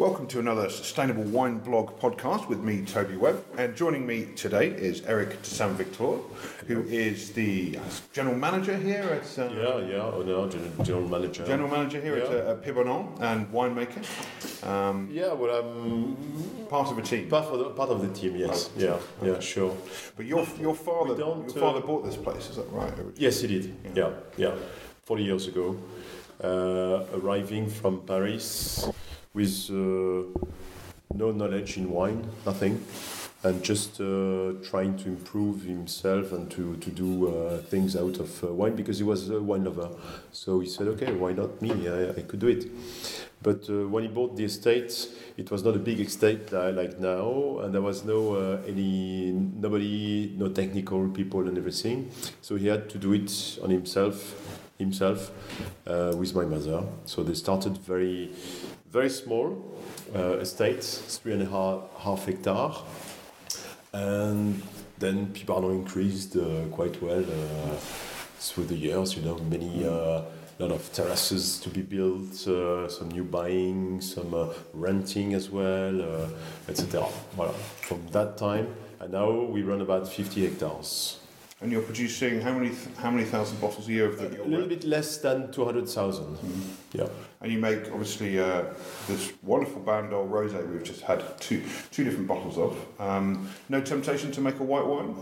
Welcome to another Sustainable Wine Blog podcast with me, Toby Webb. And joining me today is Eric de Saint Victor, who is the general manager here at. Uh, yeah, yeah, oh, no, general, manager. General manager here yeah. at, uh, Pibarnon and winemaker. Um, yeah, well, I'm part of a team. Part of the, part of the team, yes. yeah, yeah, sure. But your your father, your father uh, bought this place, is that right? Yes, he did. Yeah, yeah, yeah. 40 years ago, uh, arriving from Paris with uh, no knowledge in wine, nothing, and just uh, trying to improve himself and to, to do uh, things out of wine because he was a wine lover. So he said, okay, why not me? I, I could do it. But uh, when he bought the estate, it was not a big estate uh, like now, and there was no uh, any nobody, no technical people and everything. So he had to do it on himself, himself, with my mother. So they started very very small uh, estate, three and a half, half hectare. And then Pibarnon increased uh, quite well uh, through the years, you know, many, uh, lot of terraces to be built, uh, some new buying, some uh, renting as well, uh, etc. Voilà. From that time, and now we run about 50 hectares. And you're producing how many how many thousand bottles a year of the? A little bit less than two hundred thousand. Mm-hmm. Yeah. And you make obviously uh, this wonderful Bandol rosé we've just had two two different bottles of. Um, no temptation to make a white wine.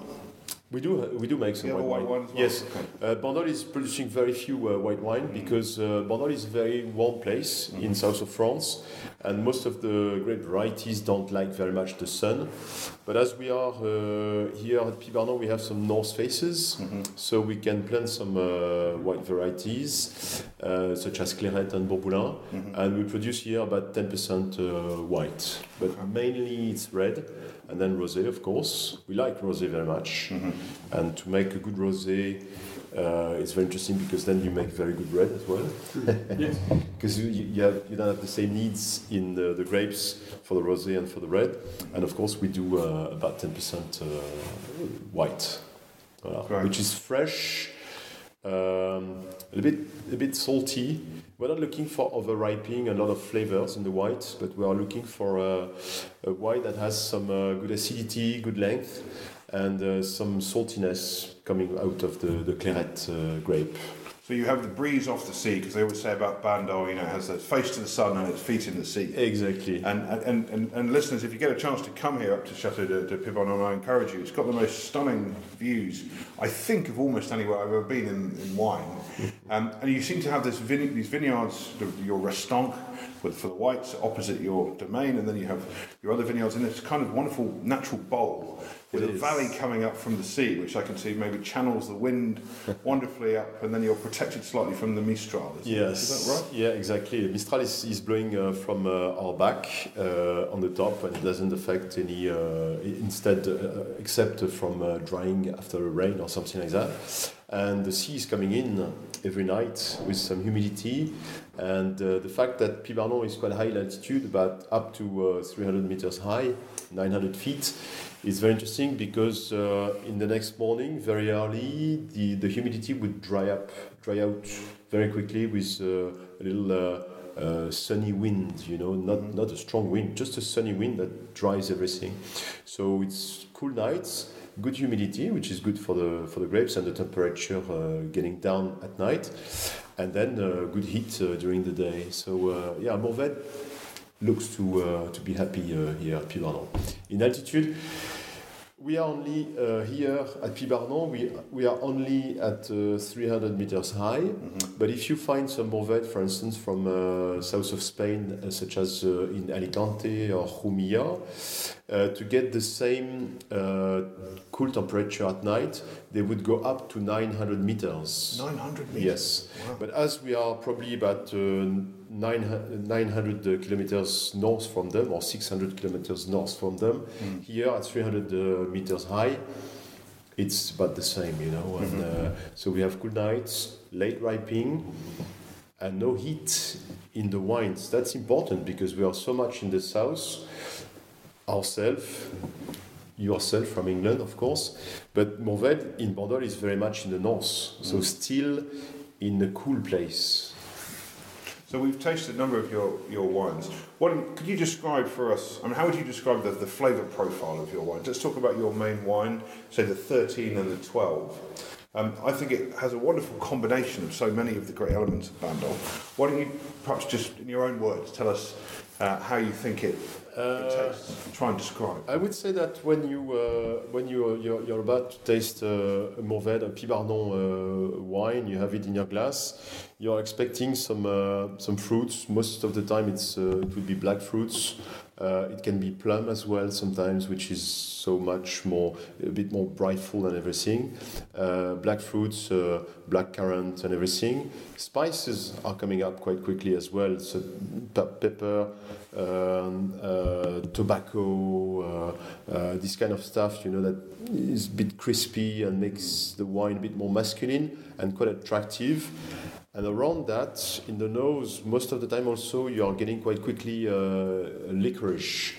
We do we do make some white, white, wine. well? Yes, okay. uh, Bandol is producing very few uh, white wine mm. because uh, Bandol is a very warm place mm. in south of France, and most of the grape varieties don't like very much the sun. But as we are uh, here at Pibarnon, we have some north faces, mm-hmm. so we can plant some uh, white varieties uh, such as Clairette and Bourboulenc, mm-hmm. and we produce here about 10% uh, white, but okay. mainly it's red and then rosé, of course. We like rosé very much, mm-hmm. and to make a good rosé, uh, it's very interesting because then you make very good red as well. Because you, you, have, you don't have the same needs in the, the, grapes for the rosé and for the red, and of course we do uh, about ten percent uh, white, which is fresh, um, a bit a bit salty we're not looking for over ripening a lot of flavors in the white, but we are looking for a, a white that has some uh, good acidity, good length, and uh, some saltiness coming out of the, the Clairette uh, grape. So you have the breeze off the sea because they always say about Bandol, you know, it has its face to the sun and its feet in the sea. Exactly. And and, and, and listeners, if you get a chance to come here up to Chateau de, de Pibarnon, I encourage you. It's got the most stunning views, I think, of almost anywhere I've ever been in, in wine. Um, and you seem to have this vine- these vineyards, your Restanque, with, for the whites opposite your domain, and then you have your other vineyards, in this kind of wonderful natural bowl with it a is. valley coming up from the sea, which I can see maybe channels the wind wonderfully up, and then you're protected slightly from the Mistral. Is yes. That, is that right? Yeah, exactly. The Mistral is, is blowing uh, from uh, our back uh, on the top, and it doesn't affect any, uh, instead, uh, except from uh, drying after a rain or something like that. And the sea is coming in every night with some humidity. And the fact that Pibarnon is quite high altitude, about up to 300 meters high, 900 feet, is very interesting because uh, in the next morning, very early, the, the humidity would dry up, dry out very quickly with uh, a little uh, uh sunny wind. You know, not mm-hmm. not a strong wind, just a sunny wind that dries everything. So it's cool nights, good humidity, which is good for the for the grapes, and the temperature uh, getting down at night, and then uh, good heat during the day. So yeah, Mourvèdre looks to uh, to be happy uh, here at Pibarnon. In altitude, we are only uh, here at Pibarnon. We we are only at uh, 300 meters high. Mm-hmm. But if you find some Mourvèdre, for instance, from uh, south of Spain, uh, such as uh, in Alicante or Jumilla, uh, to get the same cool temperature at night, they would go up to 900 meters. 900 meters. Yes, wow. but as we are probably about 900 kilometers north from them or 600 kilometers north from them. Mm. Here at 300 uh, meters high, it's about the same, you know. And mm-hmm. uh, so we have cool nights, late ripening, and no heat in the wines. That's important because we are so much in the south ourselves. Yourself from England, of course, but Mourvèdre in Bandol is very much in the north, so mm. still in a cool place So we've tasted a number of your, your wines. What could you describe for us? I mean, how would you describe the, the flavour profile of your wines? Let's talk about your main wine, say the 13 and the 12. Um, I think it has a wonderful combination of so many of the great elements of Bandol. Why don't you perhaps just, in your own words, tell us uh, how you think it, it? Try and describe. I would say that when you uh, when you you're, you're about to taste uh, a Mourvèdre, a Pibarnon uh, wine, you have it in your glass. You're expecting some uh, some fruits. Most of the time, it's uh, it would be black fruits. Uh, it can be plum as well sometimes, which is so much more, a bit more brightful than everything. Uh, black fruits, uh, black currant, and everything. Spices are coming up quite quickly as well. So pepper, um, uh, tobacco, uh, uh, this kind of stuff. You know that is a bit crispy and makes the wine a bit more masculine and quite attractive. And around that, in the nose, most of the time also you are getting quite quickly uh, licorice,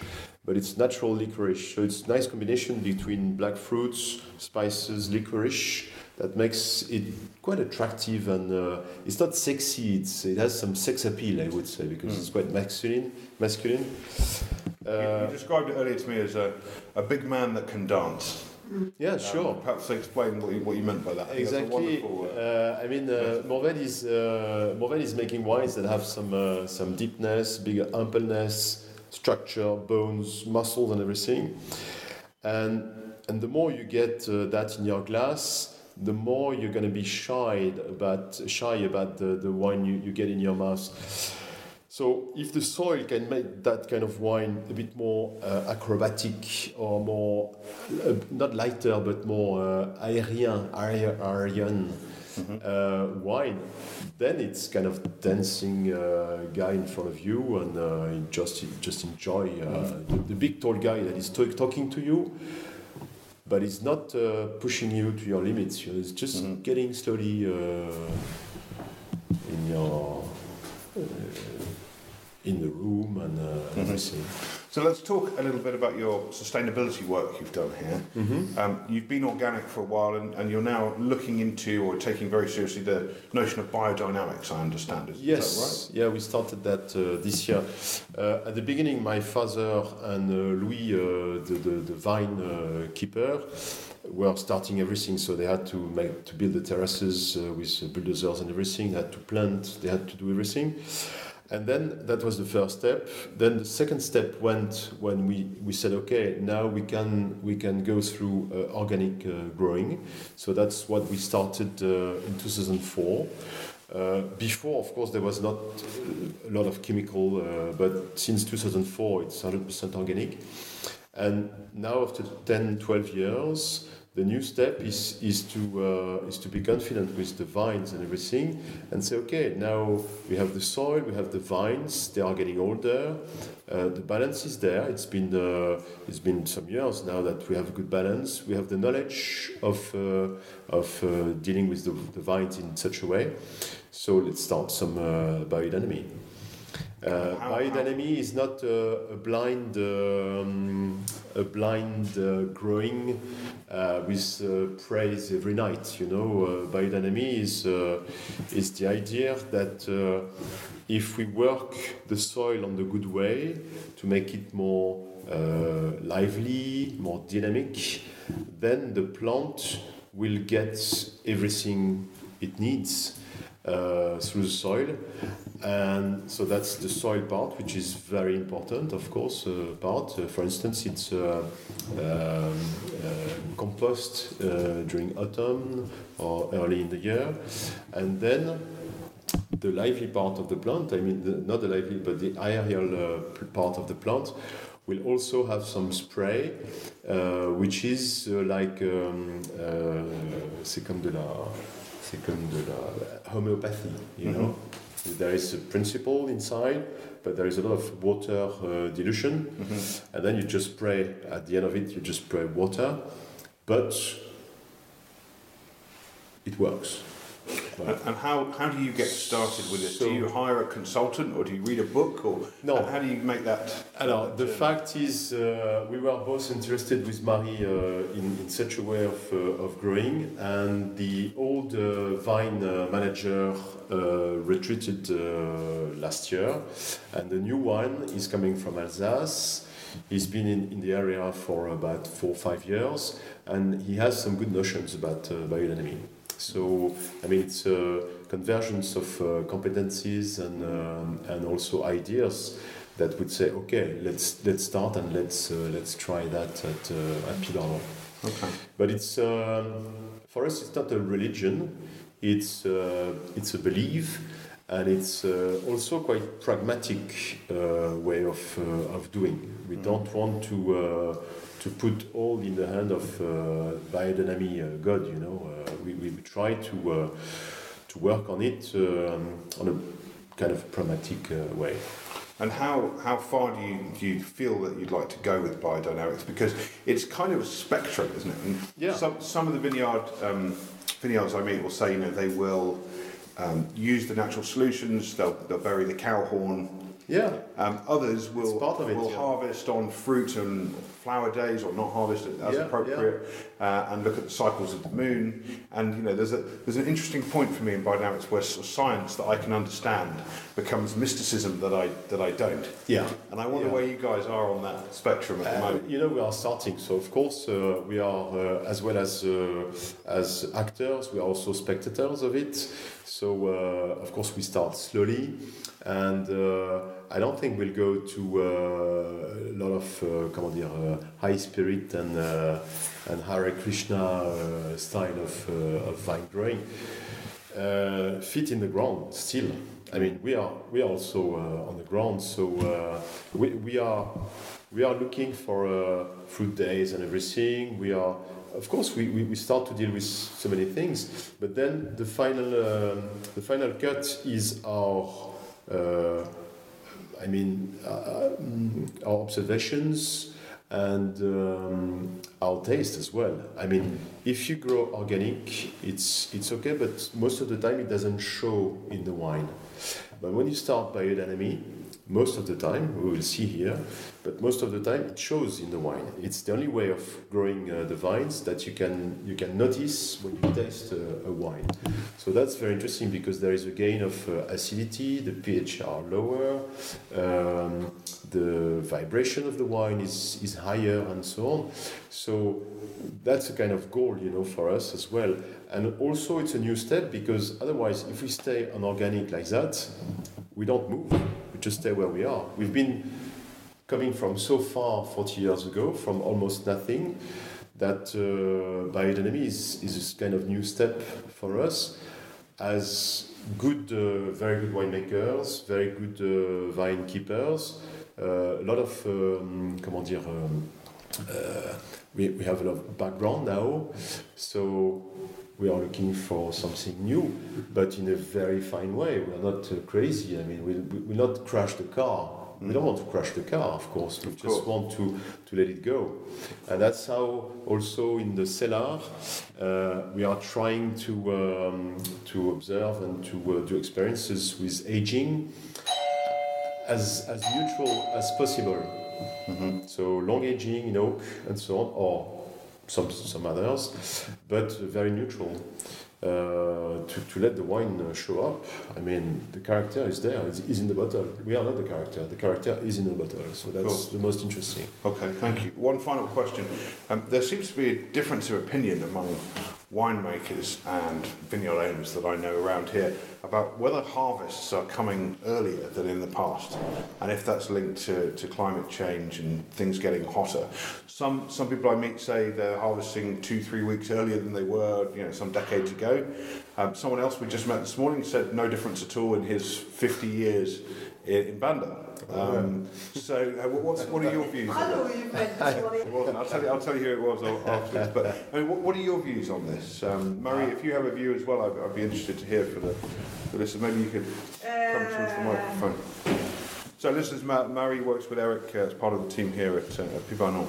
but it's natural licorice. So it's a nice combination between black fruits, spices, licorice that makes it quite attractive and uh, it's not sexy. It's, it has some sex appeal, I would say, because mm. it's quite masculine. Masculine. Uh, you, you, described it earlier to me as a, a big man that can dance. Yeah, um, sure. Perhaps explain what you, what you meant by that. Exactly. Uh, uh, I mean, uh, Mourvèdre is uh, Mourvèdre is making wines that have some uh, some deepness, bigger ampleness, structure, bones, muscles, and everything. And and the more you get uh, that in your glass, the more you're going to be shy about shy about the, the wine you, you get in your mouth. So if the soil can make that kind of wine a bit more uh, acrobatic or more, uh, not lighter, but more uh, aérien, aerian mm-hmm. uh, wine, then it's kind of dancing uh, guy in front of you and uh, just just enjoy uh, mm-hmm. the, the, big tall guy that is talk, talking to you. But it's not pushing you to your limits. You know, it's just mm-hmm. getting slowly in your in the room and uh, mm-hmm. everything. So let's talk a little bit about your sustainability work you've done here. Mm-hmm. Um, you've been organic for a while and, and, you're now looking into or taking very seriously the notion of biodynamics, I understand. Is, yes, is right? yeah, we started that uh, this year. Uh, at the beginning, my father and uh, Louis, uh, the, the, the, vine uh, keeper, were starting everything, so they had to make to build the terraces uh, with bulldozers and everything. They had to plant, they had to do everything. And then that was the first step. Then the second step went when we, we said, okay, now we can we can go through uh, organic uh, growing. So that's what we started uh, in 2004. Uh, before, of course, there was not a lot of chemical, uh, but since 2004, it's 100% organic. And now, after 10, 12 years, the new step is, is, to, uh, is to be confident with the vines and everything and say, okay, now we have the soil, we have the vines, they are getting older, uh, the balance is there. It's been, uh, it's been some years now that we have a good balance. We have the knowledge of, uh, of uh, dealing with the, the, vines in such a way. So let's start some uh. Uh, biodynamy is not uh, a blind, um, a blind uh, growing uh, with uh, praise every night. You know, uh, biodynamy is is the idea that if we work the soil on the good way to make it more lively, more dynamic, then the plant will get everything it needs uh, through the soil. And so that's the soil part, which is very important, of course, uh, part. Uh, for instance, it's uh, um, uh, compost uh, during autumn or early in the year. And then the lively part of the plant, I mean, the, not the lively, but the aerial part of the plant, will also have some spray, which is like um, c'est comme de la c'est comme de la homeopathy, you know. Mm-hmm. There is a principle inside, but there is a lot of water uh, dilution, mm-hmm. and then you just spray. At the end of it, you just spray water, but it works. And, and how, how do you get started with this? So- do you hire a consultant or do you read a book or No. how, do you make that? Alors, the fact is, uh, we were both interested with Marie uh, in, in such a way of, uh, of growing, and the old uh, vine uh, manager uh, retreated uh, last year, and the new one is coming from Alsace. He's been in, in the area for about four or five years, and he has some good notions about uh, biodynamic. So, I mean, it's a convergence of uh, competencies and, um, and also ideas that would say, okay, let's let's start and let's uh, let's try that at uh, at Pibarnon. Okay. But it's um, for us, it's not a religion. It's uh, it's a belief, and it's uh, also quite pragmatic uh, way of uh, of doing. We Mhm. don't want to. To put all in the hand of uh, biodynamic uh, God, you know, uh, we, we try to uh, to work on it um, on a kind of pragmatic uh, way. And how, how far do you, do you feel that you'd like to go with biodynamics? Because it's kind of a spectrum, isn't it? And Yeah. Some, some of the vineyard um, vineyards I meet will say, you know, they will um, use the natural solutions. They'll, they'll bury the cow horn. Yeah, Um, others will, it, will yeah. harvest on fruit and flower days or not harvest it as Yeah, appropriate Uh, and look at the cycles of the moon. And you know, there's a there's an interesting point for me in biodynamics where sort of science that I can understand becomes mysticism that I that I don't. yeah. And I wonder Yeah. where you guys are on that spectrum at the Uh, moment. you know, we are starting. So of course, uh, we are uh, as well as uh, as actors. We are also spectators of it. So uh, of course, we start slowly, and uh, I don't think we'll go to uh, a lot of uh, comment dire, uh, high spirit and uh, and Hare Krishna uh, style of uh, of vine growing. Uh, feet in the ground still. I mean, we are we are also uh, on the ground, so uh, we, we are we are looking for uh, fruit days and everything. We are, of course, we, we, we start to deal with so many things, but then the final um, the final cut is our. Uh, I mean, uh, mm, our observations and um, our taste as well. I mean, if you grow organic, it's it's okay, but most of the time it doesn't show in the wine. But when you start biodynamic, most of the time we will see here, but most of the time it shows in the wine. It's the only way of growing uh, the vines that you can you can notice when you taste uh, a wine. So that's very interesting because there is a gain of uh, acidity, the pH are lower, um, the vibration of the wine is, is higher, and so on. So that's a kind of goal, you know, for us as well. And also, it's a new step because otherwise, if we stay on organic like that, we don't move. Just stay where we are. We've been coming from so far 40 years ago, from almost nothing, that uh, biodynamic is, is this kind of new step for us as good, uh, very good winemakers, very good uh, vine keepers, uh, a lot of, um, comment dire, um, uh, we, we have a lot of background now, so we are looking for something new, but in a very fine way. We are not uh, crazy. I mean, we we will not crash the car. We don't want to crash the car, of course. We Of just course. want to, to let it go. And that's how also in the cellar uh, we are trying to, um, to observe and to uh, do experiences with aging as, as neutral as possible. Mm-hmm. So long aging in oak and so on, or some, some others, but very neutral. Uh, to, to let the wine show up. I mean, the character is there, it's, is in the bottle. We are not the character, the character is in the bottle. So that's the most interesting. Okay, thank you. One final question. Um, there seems to be a difference of opinion among winemakers and vineyard owners that I know around here about whether harvests are coming earlier than in the past and if that's linked to, to climate change and things getting hotter. Some, some people I meet say they're harvesting two, three weeks earlier than they were you know, some decades ago. Um, someone else we just met this morning said no difference at all in his 50 years in, in Bandol. Um, so, uh, what's, what are your views? on I know who you. It wasn't. I'll tell you. I'll tell you who it was afterwards. But I mean, what, what are your views on this, um, Marie? If you have a view as well, I'd, I'd be interested to hear for the for this. Maybe you could come towards the Uh, microphone. So, this is Ma- Marie works with Eric uh, as part of the team here at, uh, Pibarnon.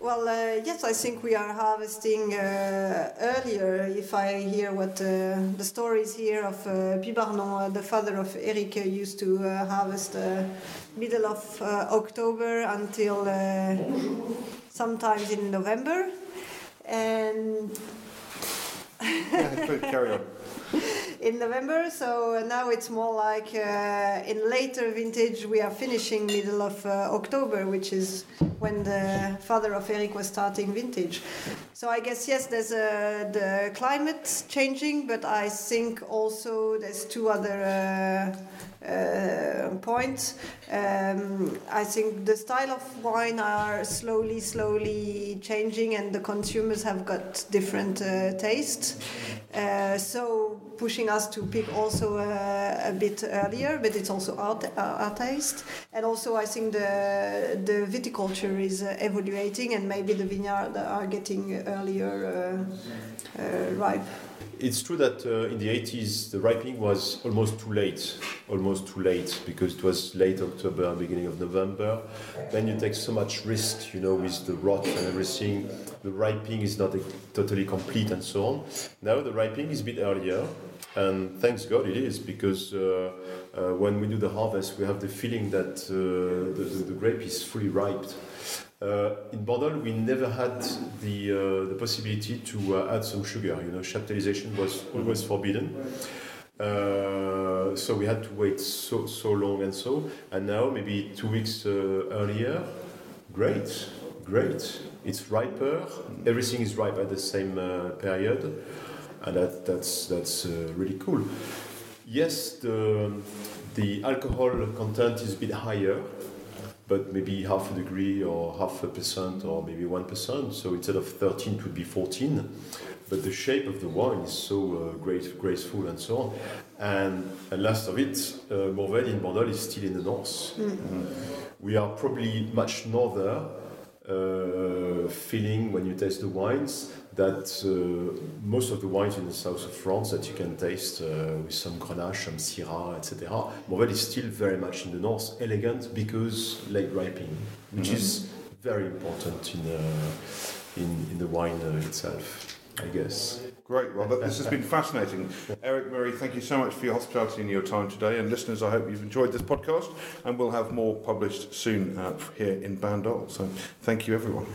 Well, uh, yes, I think we are harvesting uh, earlier. If I hear what uh, the stories here of uh, Pibarnon, uh, the father of Eric, uh, used to uh, harvest uh, middle of uh, October until uh, sometimes in November. And Yeah, carry on. in November, so now it's more like uh, in later vintage we are finishing middle of uh, October, which is when the father of Eric was starting vintage. So I guess yes, there's uh, the climate changing, but I think also there's two other. Uh, points. Um, I think the style of wine are slowly, slowly changing, and the consumers have got different uh, tastes. Uh, so pushing us to pick also uh, a bit earlier, but it's also our, our taste. And also, I think the the viticulture is uh, evaluating, and maybe the vineyard are getting earlier uh, uh, ripe. It's true that uh, in the 80s the ripening was almost too late, almost too late because it was late October, beginning of November. Then you take so much risk, you know, with the rot and everything. The ripening is not totally complete and so on. Now the ripening is a bit earlier, and thanks God it is because uh, uh, when we do the harvest, we have the feeling that uh, the, the, the grape is fully ripe. Uh, in Bandol, we never had the uh, the possibility to uh, add some sugar. You know, chaptalization was always forbidden. Uh, so we had to wait so so long and so. And now, maybe two weeks uh, earlier, great, great. It's riper. Everything is ripe at the same uh, period, and that that's that's uh, really cool. Yes, the the alcohol content is a bit higher but maybe half a degree or half a percent or maybe one percent. So instead of 13, it would be 14. But the shape of the wine is so uh, great, graceful and so on. And, and last of it, uh, Mourvèdre in Bandol is still in the north. We are probably much norther uh, feeling when you taste the wines that uh, most of the wines in the south of France that you can taste uh, with some Grenache, some Syrah, etc. Mourvèdre is still very much in the north, elegant because late ripening, which is very important in, uh, in, in the wine uh, itself, I guess. Great, Robert. This has been fascinating. Eric Marie, thank you so much for your hospitality and your time today. And listeners, I hope you've enjoyed this podcast. And we'll have more published soon uh, here in Bandol. So thank you, everyone.